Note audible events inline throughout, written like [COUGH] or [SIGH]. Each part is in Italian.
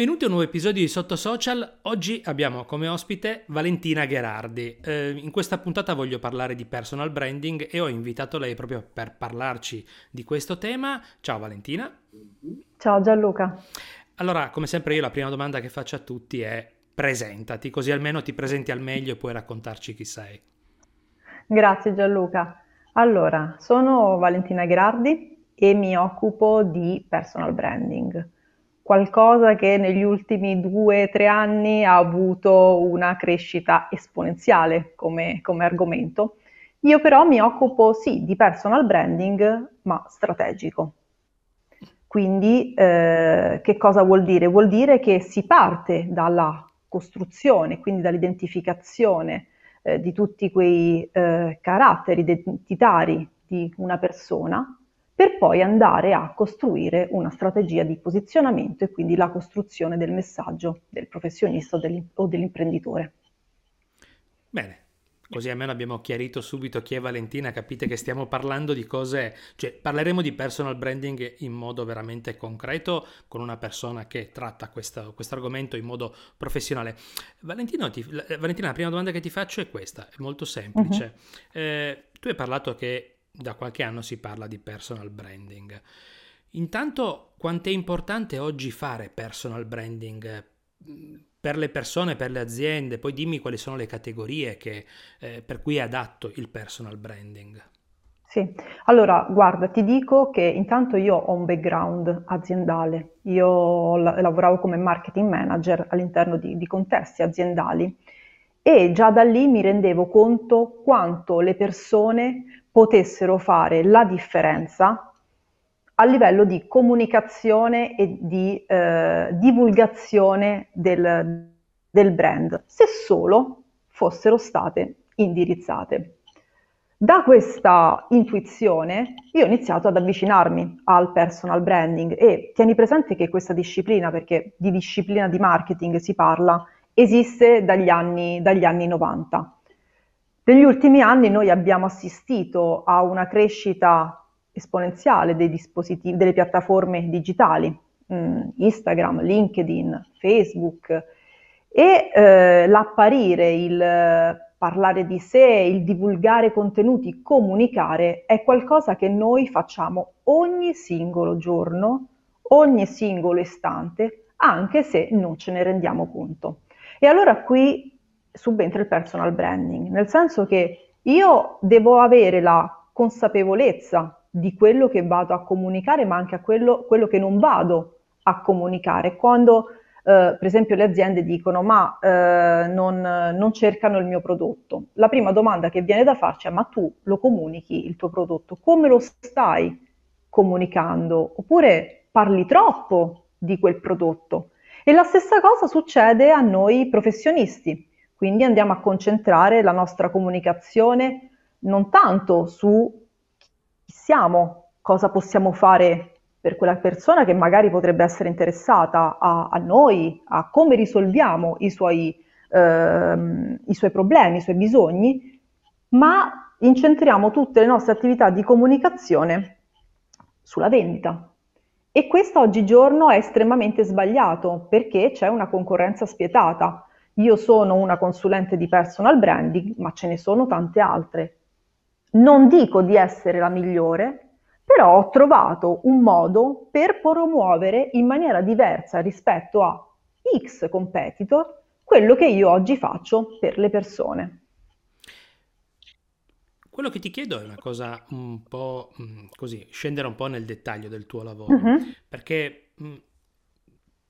Benvenuti a un nuovo episodio di Sotto Social. Oggi abbiamo come ospite Valentina Gherardi. Eh, in questa puntata voglio parlare di personal branding e ho invitato lei proprio per parlarci di questo tema. Ciao Valentina. Ciao Gianluca. Allora, come sempre io la prima domanda che faccio a tutti è presentati, così almeno ti presenti al meglio e puoi raccontarci chi sei. Grazie Gianluca. Allora, sono Valentina Gherardi e mi occupo di personal branding qualcosa che negli ultimi due o tre anni ha avuto una crescita esponenziale come, come argomento. Io però mi occupo sì di personal branding, ma strategico. Quindi eh, che cosa vuol dire? Vuol dire che si parte dalla costruzione, quindi dall'identificazione eh, di tutti quei eh, caratteri identitari di una persona per poi andare a costruire una strategia di posizionamento e quindi la costruzione del messaggio del professionista o, dell'imprenditore. Bene, così almeno abbiamo chiarito subito chi è Valentina, capite che stiamo parlando di cose, cioè parleremo di personal branding in modo veramente concreto con una persona che tratta questo argomento in modo professionale. Valentina, ti, Valentina, la prima domanda che ti faccio è questa, è molto semplice. Uh-huh. Eh, tu hai parlato che da qualche anno si parla di personal branding. Intanto, quanto è importante oggi fare personal branding mm, per le persone, per le aziende? Poi dimmi quali sono le categorie che, eh, per cui è adatto il personal branding. Sì, allora guarda, ti dico che intanto io ho un background aziendale, io lavoravo come marketing manager all'interno di, di contesti aziendali e già da lì mi rendevo conto quanto le persone potessero fare la differenza a livello di comunicazione e di eh, divulgazione del, del brand, se solo fossero state indirizzate. Da questa intuizione io ho iniziato ad avvicinarmi al personal branding e tieni presente che questa disciplina, perché di disciplina di marketing si parla, esiste dagli anni, dagli anni 90. Negli ultimi anni noi abbiamo assistito a una crescita esponenziale dei dispositivi, delle piattaforme digitali, mm, Instagram, LinkedIn, Facebook e eh, l'apparire, il parlare di sé, il divulgare contenuti, comunicare è qualcosa che noi facciamo ogni singolo giorno, ogni singolo istante, anche se non ce ne rendiamo conto. E allora qui subentra il personal branding, nel senso che io devo avere la consapevolezza di quello che vado a comunicare, ma anche a quello, quello che non vado a comunicare. Quando, eh, per esempio, le aziende dicono ma eh, non, non, cercano il mio prodotto, la prima domanda che viene da farci è ma tu lo comunichi il tuo prodotto? Come lo stai comunicando? Oppure parli troppo di quel prodotto? E la stessa cosa succede a noi professionisti. Quindi andiamo a concentrare la nostra comunicazione non tanto su chi siamo, cosa possiamo fare per quella persona che magari potrebbe essere interessata a, a noi, a come risolviamo i suoi, ehm, i suoi problemi, i suoi bisogni, ma incentriamo tutte le nostre attività di comunicazione sulla vendita. E questo oggigiorno è estremamente sbagliato perché c'è una concorrenza spietata io sono una consulente di personal branding, ma ce ne sono tante altre. Non dico di essere la migliore, però ho trovato un modo per promuovere in maniera diversa rispetto a X competitor quello che io oggi faccio per le persone. Quello che ti chiedo è una cosa un po' mm, così, scendere un po' nel dettaglio del tuo lavoro, uh-huh. perché mm,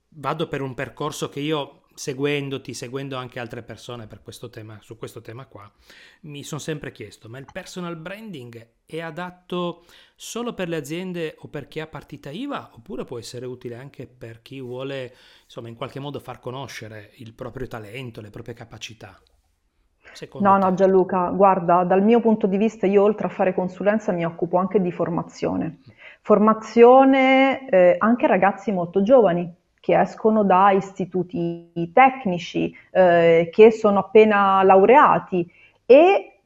vado per un percorso che io seguendoti, seguendo anche altre persone per questo tema, su questo tema qua, mi sono sempre chiesto, ma il personal branding è adatto solo per le aziende o per chi ha partita IVA oppure può essere utile anche per chi vuole, insomma, in qualche modo far conoscere il proprio talento, le proprie capacità? Secondo no, te? no, Gianluca, guarda, dal mio punto di vista io oltre a fare consulenza mi occupo anche di formazione. Formazione eh, anche a ragazzi molto giovani, che escono da istituti tecnici, eh, che sono appena laureati e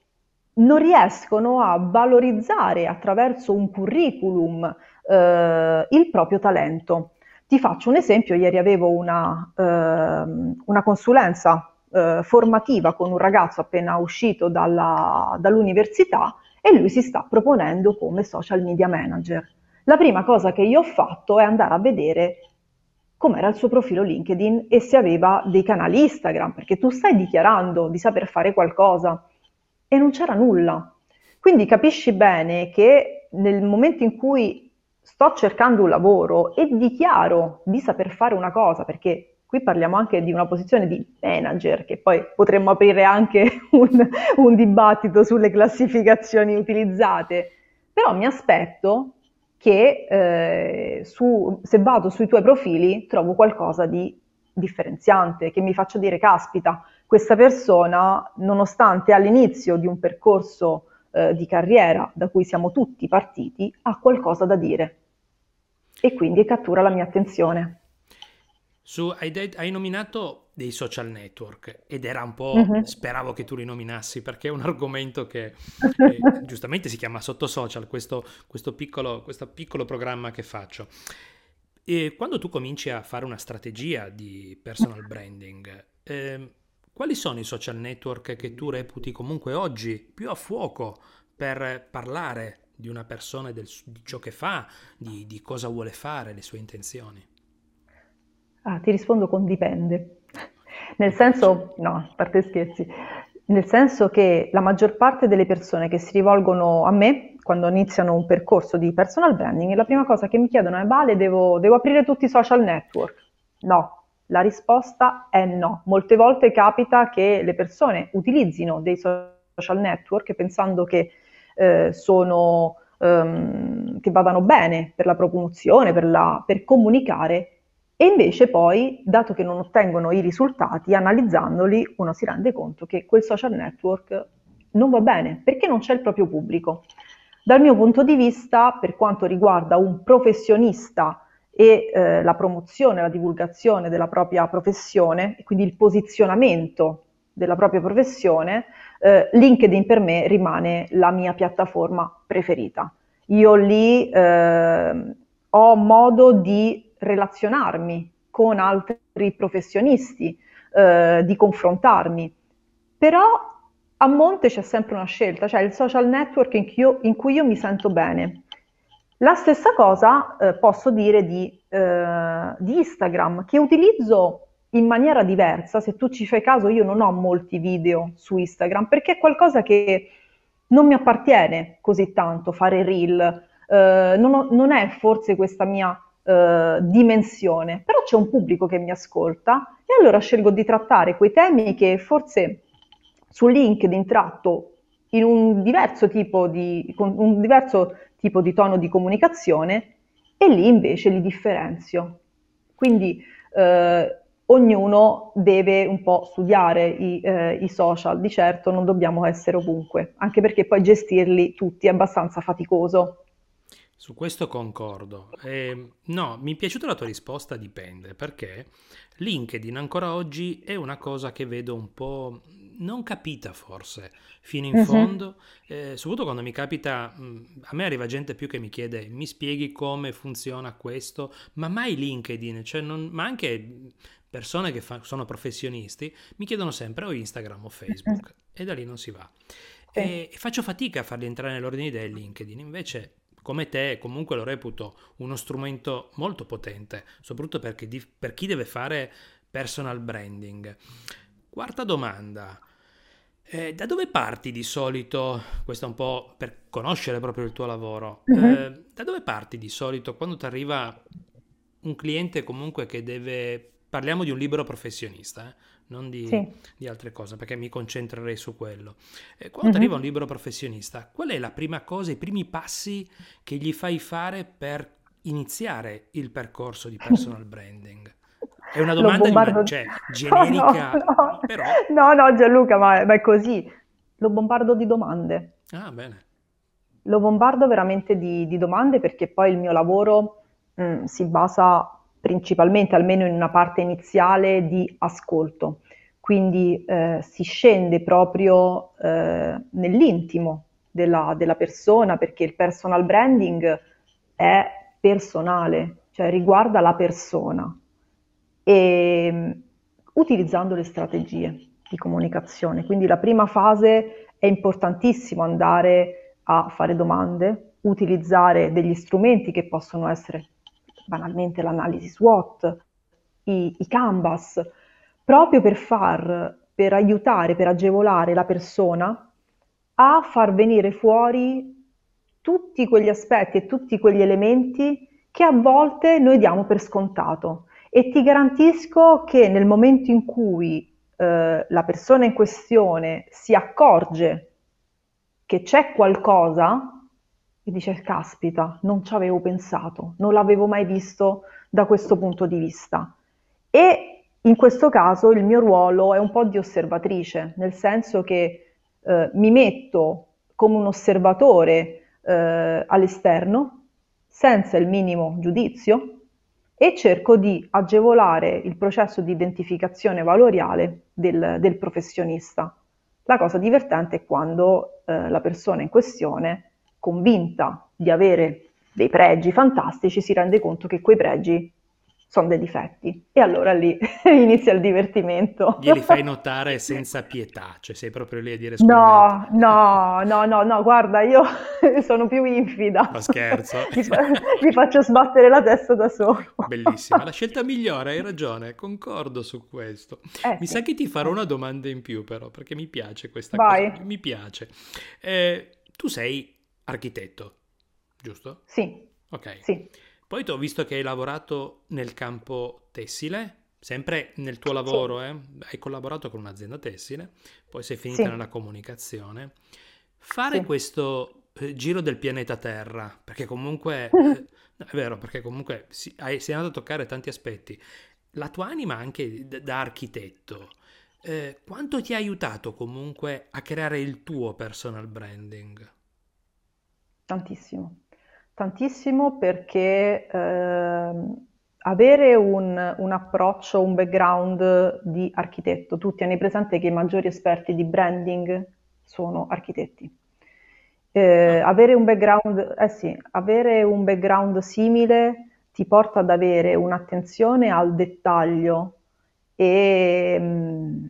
non riescono a valorizzare attraverso un curriculum eh, il proprio talento. Ti faccio un esempio, ieri avevo una, eh, una consulenza eh, formativa con un ragazzo appena uscito dalla, dall'università e lui si sta proponendo come social media manager. La prima cosa che io ho fatto è andare a vedere com'era il suo profilo LinkedIn e se aveva dei canali Instagram, perché tu stai dichiarando di saper fare qualcosa e non c'era nulla. Quindi capisci bene che nel momento in cui sto cercando un lavoro e dichiaro di saper fare una cosa, perché qui parliamo anche di una posizione di manager, che poi potremmo aprire anche [LAUGHS] un, un dibattito sulle classificazioni utilizzate, però mi aspetto che eh, su, se vado sui tuoi profili trovo qualcosa di differenziante, che mi faccia dire, caspita, questa persona, nonostante all'inizio di un percorso eh, di carriera da cui siamo tutti partiti, ha qualcosa da dire. E quindi cattura la mia attenzione. Su, hai, de- hai, nominato dei social network ed era un po', uh-huh. speravo che tu li nominassi perché è un argomento che [LAUGHS] eh, giustamente si chiama sotto social, questo, questo, piccolo, questo piccolo programma che faccio. E quando tu cominci a fare una strategia di personal branding, eh, quali sono i social network che tu reputi comunque oggi più a fuoco per parlare di una persona, del, di ciò che fa, di, di cosa vuole fare, le sue intenzioni? Ah, ti rispondo con dipende. Nel senso, no, a parte scherzi, nel senso che la maggior parte delle persone che si rivolgono a me quando iniziano un percorso di personal branding, la prima cosa che mi chiedono è Vale, devo, devo aprire tutti i social network? No, la risposta è no. Molte volte capita che le persone utilizzino dei social network pensando che eh, sono, ehm, che vadano bene per la promozione, per, la, per comunicare e invece poi, dato che non ottengono i risultati, analizzandoli uno si rende conto che quel social network non va bene perché non c'è il proprio pubblico. Dal mio punto di vista, per quanto riguarda un professionista e eh, la promozione, la divulgazione della propria professione, quindi il posizionamento della propria professione, eh, LinkedIn per me rimane la mia piattaforma preferita. Io lì eh, ho modo di relazionarmi con altri professionisti, eh, di confrontarmi. Però a monte c'è sempre una scelta, cioè il social network in cui io, in cui io mi sento bene. La stessa cosa eh, posso dire di, eh, di Instagram, che utilizzo in maniera diversa. Se tu ci fai caso, io non ho molti video su Instagram perché è qualcosa che non mi appartiene così tanto fare reel. Eh, non, ho, non, è forse questa mia eh, dimensione, però c'è un pubblico che mi ascolta e allora scelgo di trattare quei temi che forse su LinkedIn tratto in un diverso tipo di, un diverso tipo di tono di comunicazione e lì invece li differenzio. Quindi eh, ognuno deve un po' studiare i, eh, i, social, di certo non dobbiamo essere ovunque, anche perché poi gestirli tutti è abbastanza faticoso. Su questo concordo. Eh, no, mi è piaciuta la tua risposta, dipende, perché LinkedIn ancora oggi è una cosa che vedo un po' non capita forse fino in uh-huh. fondo, eh, soprattutto quando mi capita, mh, a me arriva gente più che mi chiede mi spieghi come funziona questo, ma mai LinkedIn, cioè non, ma anche persone che fa, sono professionisti mi chiedono sempre o Instagram o Facebook uh-huh. e da lì non si va. Sì. E, e faccio fatica a farli entrare nell'ordine idee LinkedIn, invece come te comunque lo reputo uno strumento molto potente, soprattutto perché di, per chi deve fare personal branding. Quarta domanda. Eh, da dove parti di solito? Questo è un po' per conoscere proprio il tuo lavoro. Uh-huh. Da dove parti di solito quando ti arriva un cliente comunque che deve... Parliamo di un libero professionista, eh? Non di, sì. di, altre cose, perché mi concentrerei su quello. Eh, quando mm-hmm. arriva un libero professionista, qual è la prima cosa, i primi passi che gli fai fare per iniziare il percorso di personal [LAUGHS] branding? È una domanda bombardo... di cioè, [LAUGHS] generica, no, [LAUGHS] no. però... No, no, Gianluca, ma, ma è così. Lo bombardo di domande. Ah, bene. Lo bombardo veramente di, di domande perché poi il mio lavoro mh, mm, si basa principalmente, almeno in una parte iniziale, di ascolto. Quindi eh, si scende proprio eh, nell'intimo della, della persona perché il personal branding è personale cioè riguarda la persona e mm, utilizzando le strategie di comunicazione. Quindi la prima fase è importantissimo andare a fare domande, utilizzare degli strumenti che possono essere banalmente l'analisi SWOT, i, i canvas, proprio per far, per aiutare, per agevolare la persona a far venire fuori tutti quegli aspetti e tutti quegli elementi che a volte noi diamo per scontato. E ti garantisco che nel momento in cui eh, la persona in questione si accorge che c'è qualcosa e dice, caspita, non ci avevo pensato, non l'avevo mai visto da questo punto di vista. E in questo caso il mio ruolo è un po' di osservatrice, nel senso che eh, mi metto come un osservatore eh, all'esterno, senza il minimo giudizio, e cerco di agevolare il processo di identificazione valoriale del, del professionista. La cosa divertente è quando eh, la persona in questione, convinta di avere dei pregi fantastici, si rende conto che quei pregi sono dei difetti. E allora lì [LAUGHS] inizia il divertimento. Glieli fai [LAUGHS] notare senza pietà, cioè sei proprio lì a dire No, no, no, no, no, guarda, io [LAUGHS] sono più infida. Ma scherzo. mi, fa- mi, faccio sbattere la testa da solo. Bellissima, la scelta migliore, hai ragione, concordo su questo. Eh, mi sì. sa che ti farò una domanda in più però, perché mi piace questa Vai. cosa. Mi piace. Eh, tu sei architetto, giusto? Sì. Ok. Sì. Poi ti ho visto che hai lavorato nel campo tessile, sempre nel tuo lavoro, sì. eh? hai collaborato con un'azienda tessile, poi sei finita sì. nella comunicazione. Fare sì. questo eh, giro del pianeta Terra, perché comunque, [LAUGHS] eh, è vero, perché comunque si, hai, sei andato a toccare tanti aspetti, la tua anima anche d- da architetto, eh, quanto ti ha aiutato comunque a creare il tuo personal branding? Tantissimo Tantissimo perché eh, avere un, un, approccio, un background di architetto, tu tieni presente che i maggiori esperti di branding sono architetti. Eh, avere, un background, eh sì, avere un background simile ti porta ad avere un'attenzione al dettaglio e mh, mm,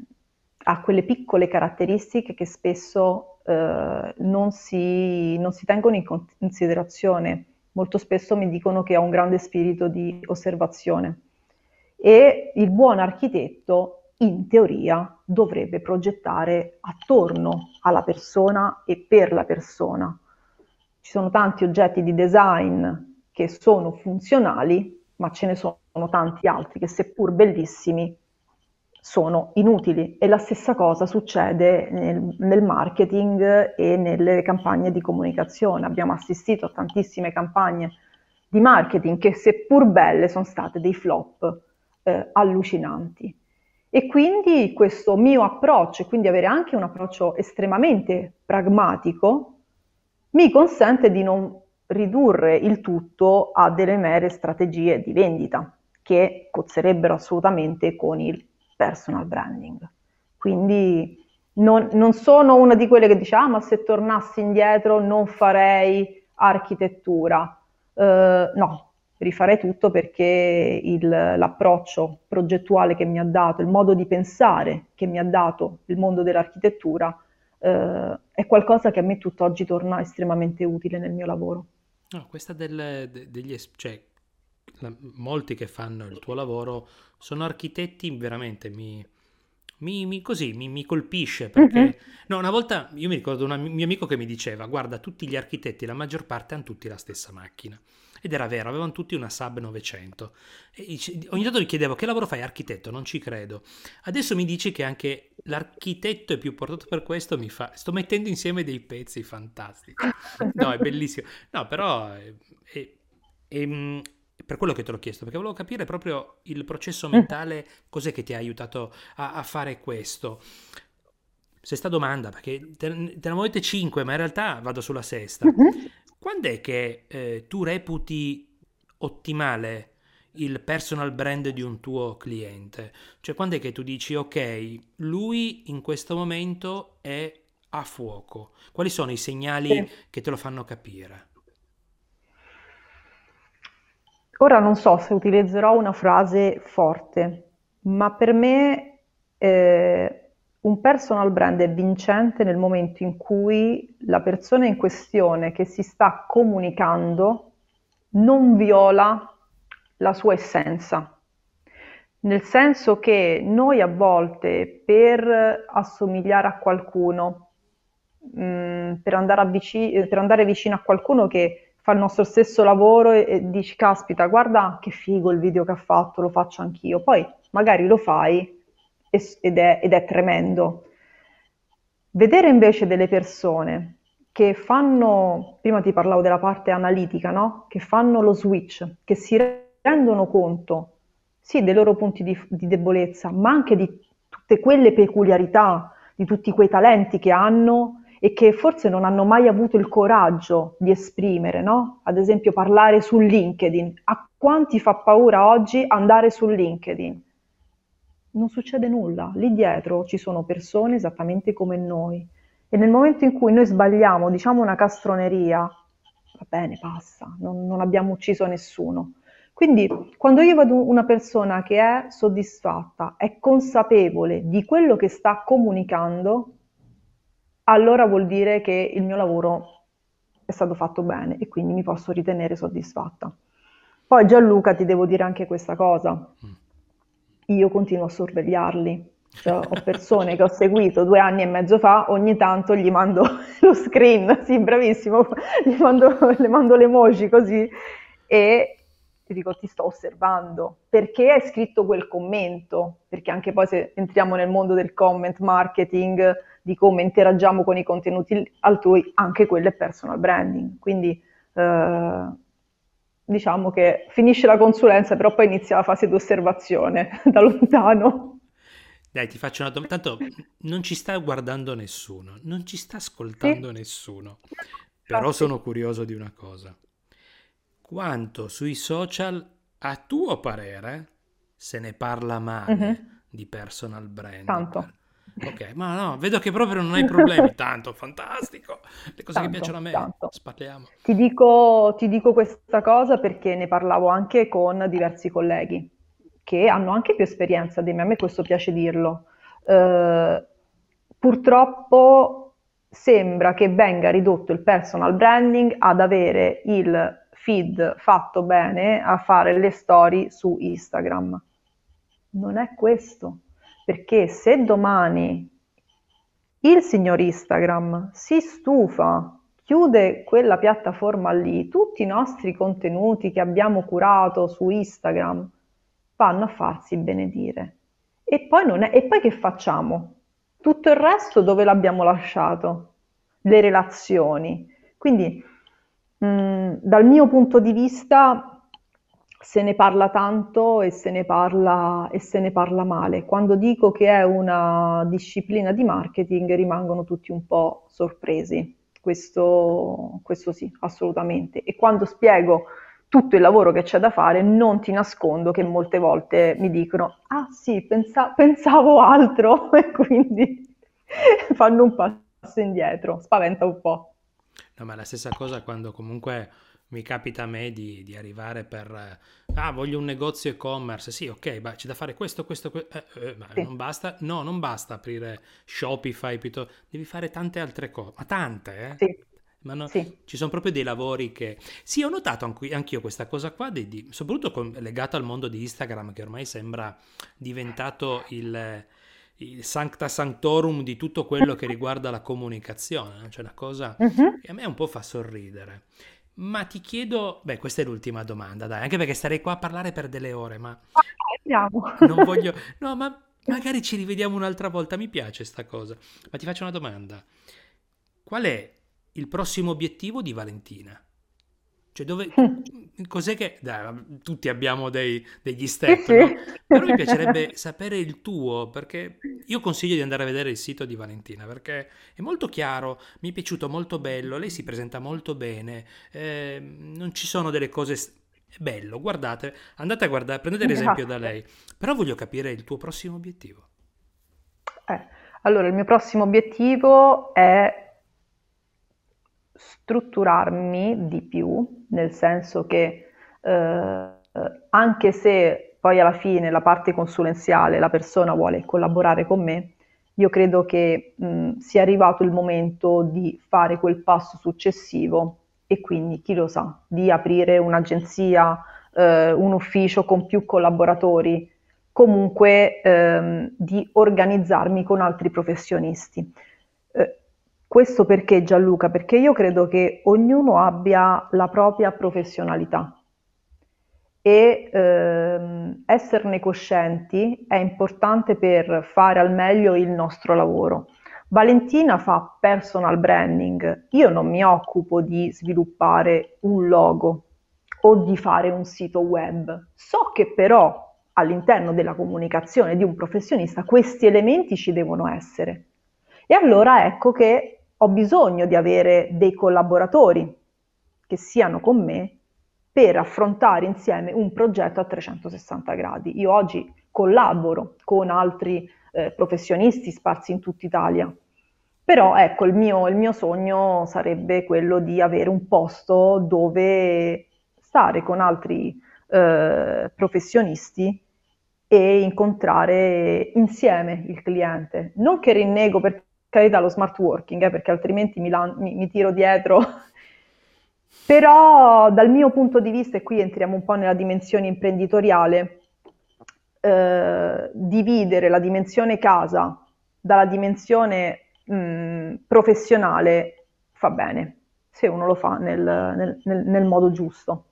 a quelle piccole caratteristiche che spesso eh, non, si, non si tengono in considerazione. Molto spesso mi dicono che ho un grande spirito di osservazione e il buon architetto in teoria dovrebbe progettare attorno alla persona e per la persona. Ci sono tanti oggetti di design che sono funzionali, ma ce ne sono tanti altri che seppur bellissimi sono inutili e la stessa cosa succede nel, nel, marketing e nelle campagne di comunicazione. Abbiamo assistito a tantissime campagne di marketing che seppur belle sono state dei flop eh, allucinanti. E quindi questo mio approccio, quindi avere anche un approccio estremamente pragmatico, mi consente di non ridurre il tutto a delle mere strategie di vendita che cozzerebbero assolutamente con il personal branding. Quindi non, non, sono una di quelle che dice, ah ma se tornassi indietro non farei architettura. Uh, no, rifarei tutto perché il, l'approccio progettuale che mi ha dato, il modo di pensare che mi ha dato il mondo dell'architettura uh, è qualcosa che a me tutt'oggi torna estremamente utile nel mio lavoro. No, questa del, de, degli, cioè, molti che fanno il tuo lavoro sono architetti veramente mi, mi, mi così mi, mi, colpisce perché uh-huh. no, una volta io mi ricordo un mio amico che mi diceva guarda tutti gli architetti la maggior parte hanno tutti la stessa macchina. Ed era vero avevano tutti una Sub 900 e ogni tanto gli chiedevo che lavoro fai architetto? Non ci credo. Adesso mi dici che anche l'architetto è più portato per questo mi fa sto mettendo insieme dei pezzi fantastici. No è bellissimo. No però è, è, è, per quello che te l'ho chiesto, perché volevo capire proprio il processo mentale, cos'è che ti ha aiutato a, a fare questo. Sesta domanda, perché te, te ne muovete cinque, ma in realtà vado sulla sesta. Uh-huh. Quando è che eh, tu reputi ottimale il personal brand di un tuo cliente? Cioè, quando è che tu dici, ok, lui in questo momento è a fuoco? Quali sono i segnali sì. che te lo fanno capire? Ora non so se utilizzerò una frase forte, ma per me eh, un personal brand è vincente nel momento in cui la persona in questione che si sta comunicando non viola la sua essenza. Nel senso che noi a volte per assomigliare a qualcuno, mh, mm, per, andare vicino, per, andare vicino a qualcuno che fa il nostro stesso lavoro e, e dici caspita guarda che figo il video che ha fatto, lo faccio anch'io, poi magari lo fai ed è, ed è tremendo. Vedere invece delle persone che fanno, prima ti parlavo della parte analitica, no? Che fanno lo switch, che si rendono conto, sì, dei loro punti di, di debolezza, ma anche di tutte quelle peculiarità, di tutti quei talenti che hanno e che forse non hanno mai avuto il coraggio di esprimere, no? Ad esempio parlare su LinkedIn. A quanti fa paura oggi andare su LinkedIn? non succede nulla, lì dietro ci sono persone esattamente come noi e nel momento in cui noi sbagliamo, diciamo una castroneria, va bene, passa, non, non abbiamo ucciso nessuno. Quindi quando io vedo una persona che è soddisfatta, è consapevole di quello che sta comunicando, allora vuol dire che il mio lavoro è stato fatto bene e quindi mi posso ritenere soddisfatta. Poi Gianluca ti devo dire anche questa cosa. Mm io continuo a sorvegliarli. Cioè, [LAUGHS] ho persone che ho seguito due anni e mezzo fa, ogni tanto gli mando [LAUGHS] lo screen, sì, bravissimo, gli mando, [LAUGHS] le mando le emoji così e ti dico ti sto osservando, perché hai scritto quel commento? Perché anche poi se entriamo nel mondo del comment marketing, di come interagiamo con i contenuti altrui, anche quello è personal branding. Quindi eh, diciamo che finisce la consulenza, però poi inizia la fase di osservazione [LAUGHS] da lontano. Dai, ti faccio una domanda. Tanto non ci sta guardando nessuno, non ci sta ascoltando sì. nessuno. Però sono curioso di una cosa. Quanto sui social, a tuo parere, se ne parla male mm-hmm. di personal brand? Tanto. Ok, ma no, vedo che proprio non hai problemi, tanto, fantastico. Le cose tanto, che piacciono a me, tanto. sparliamo. Ti dico, ti dico questa cosa perché ne parlavo anche con diversi colleghi che hanno anche più esperienza di me, a me questo piace dirlo. Uh, purtroppo sembra che venga ridotto il personal branding ad avere il feed fatto bene, a fare le storie su Instagram. Non è questo perché se domani il signor Instagram si stufa, chiude quella piattaforma lì, tutti i nostri contenuti che abbiamo curato su Instagram vanno a farsi benedire. E poi, è, e poi che facciamo? Tutto il resto dove l'abbiamo lasciato? Le relazioni. Quindi, mh, mm, dal mio punto di vista, se ne parla tanto e se ne parla, e se ne parla male. Quando dico che è una disciplina di marketing rimangono tutti un po' sorpresi. Questo, questo sì, assolutamente. E quando spiego tutto il lavoro che c'è da fare, non ti nascondo che molte volte mi dicono, ah sì, pensa- pensavo altro, [LAUGHS] e quindi [LAUGHS] fanno un passo indietro, spaventa un po'. No, ma la stessa cosa quando comunque mi capita a me di, di, arrivare per ah voglio un negozio e-commerce sì ok ma c'è da fare questo questo, questo eh, eh, ma non basta no non basta aprire Shopify piuttosto devi fare tante altre cose ma tante eh sì. Ma no, sì. ci sono proprio dei lavori che... Sì, ho notato anch'io questa cosa qua, di, di, soprattutto con, legato al mondo di Instagram, che ormai sembra diventato il, il sancta sanctorum di tutto quello che riguarda la comunicazione. Cioè una cosa uh-huh. che a me un po' fa sorridere. Ma ti chiedo, beh, questa è l'ultima domanda, dai, anche perché starei qua a parlare per delle ore, ma Andiamo. non voglio, [LAUGHS] no, ma magari ci rivediamo un'altra volta, mi piace sta cosa. Ma ti faccio una domanda. Qual è il prossimo obiettivo di Valentina? Cioè, dove, [LAUGHS] cos'è che... Dai, tutti abbiamo dei, degli step, no? Però mi [LAUGHS] piacerebbe sapere il tuo, perché io consiglio di andare a vedere il sito di Valentina, perché è molto chiaro, mi è piaciuto molto bello, lei si presenta molto bene, eh, non ci sono delle cose... È bello, guardate, andate a guardare, prendete l'esempio da lei, però voglio capire il tuo prossimo obiettivo. Eh, allora, il mio prossimo obiettivo è strutturarmi di più, nel senso che eh, anche se poi alla fine la parte consulenziale la persona vuole collaborare con me, io credo che mh, sia arrivato il momento di fare quel passo successivo e quindi chi lo sa, di aprire un'agenzia, eh, un ufficio con più collaboratori, comunque ehm, di organizzarmi con altri professionisti. Questo perché Gianluca? Perché io credo che ognuno abbia la propria professionalità e ehm, esserne coscienti è importante per fare al meglio il nostro lavoro. Valentina fa personal branding, io non mi occupo di sviluppare un logo o di fare un sito web. So che però all'interno della comunicazione di un professionista questi elementi ci devono essere. E allora ecco che ho bisogno di avere dei collaboratori che siano con me per affrontare insieme un progetto a 360 gradi. Io oggi collaboro con altri eh, professionisti sparsi in tutta Italia, però ecco il mio, il mio sogno sarebbe quello di avere un posto dove stare con altri eh, professionisti e incontrare insieme il cliente. Non che rinnego per carità lo smart working, eh, perché altrimenti mi, mi, mi tiro dietro [LAUGHS] però dal mio punto di vista, e qui entriamo un po' nella dimensione imprenditoriale, eh, dividere la dimensione casa dalla dimensione mh, professionale fa bene, se uno lo fa nel, nel, nel, modo giusto.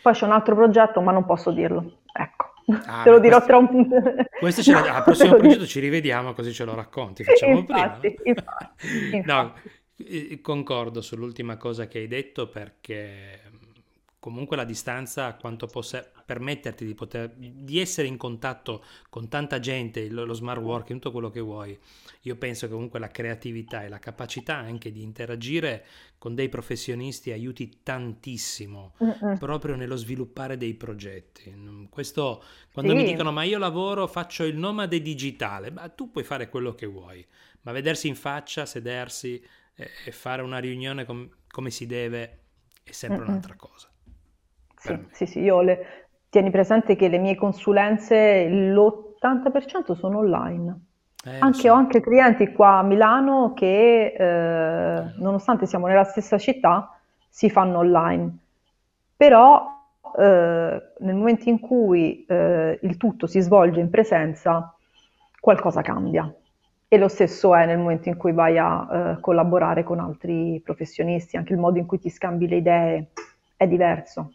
Poi c'è un altro progetto, ma non posso dirlo. Ecco. Ah, te lo dirò questo, tra un questo ce no, al prossimo [LAUGHS] progetto ci rivediamo così ce lo racconti facciamo infatti, prima infatti, infatti. [LAUGHS] no Concordo sull'ultima cosa che hai detto perché comunque la distanza quanto possa permetterti di, poter, di essere in contatto con tanta gente, lo, lo, smart working, tutto quello che vuoi. Io penso che comunque la creatività e la capacità anche di interagire con dei professionisti aiuti tantissimo Mm-mm. proprio nello sviluppare dei progetti. Questo quando sì. mi dicono ma io lavoro, faccio il nomade digitale, ma tu puoi fare quello che vuoi, ma vedersi in faccia, sedersi e fare una riunione com- come si deve è sempre Mm-mm. un'altra cosa. Sì, sì, sì, io le... tieni presente che le mie consulenze, l'80% sono online. Eh, anche, so. Ho anche clienti qua a Milano che, eh, nonostante siamo nella stessa città, si fanno online. Però eh, nel momento in cui eh, il tutto si svolge in presenza, qualcosa cambia. E lo stesso è nel momento in cui vai a uh, collaborare con altri professionisti, anche il modo in cui ti scambi le idee è diverso.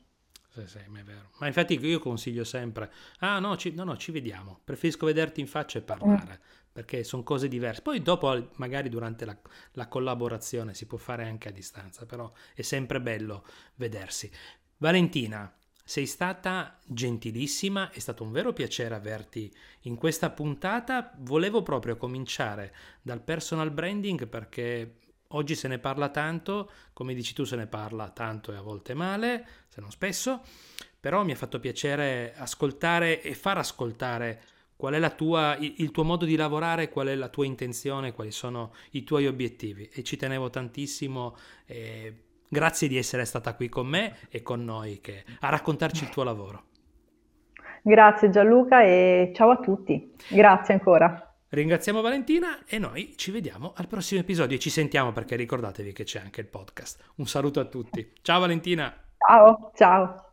Sì, sì, ma è vero. Ma infatti io consiglio sempre, ah no, ci, no, no, ci vediamo, preferisco vederti in faccia e parlare, perché sono cose diverse. Poi dopo, magari durante la, la collaborazione, si può fare anche a distanza, però è sempre bello vedersi. Valentina, sei stata gentilissima, è stato un vero piacere averti in questa puntata. Volevo proprio cominciare dal personal branding perché oggi se ne parla tanto, come dici tu se ne parla tanto e a volte male, se non spesso, però mi ha fatto piacere ascoltare e far ascoltare qual è tua, il tuo modo di lavorare, qual è la tua intenzione, quali sono i tuoi obiettivi e ci tenevo tantissimo. Eh, Grazie di essere stata qui con me e con noi che, a raccontarci il tuo lavoro. Grazie Gianluca e ciao a tutti. Grazie ancora. Ringraziamo Valentina e noi ci vediamo al prossimo episodio e ci sentiamo perché ricordatevi che c'è anche il podcast. Un saluto a tutti. Ciao Valentina. Ciao, ciao.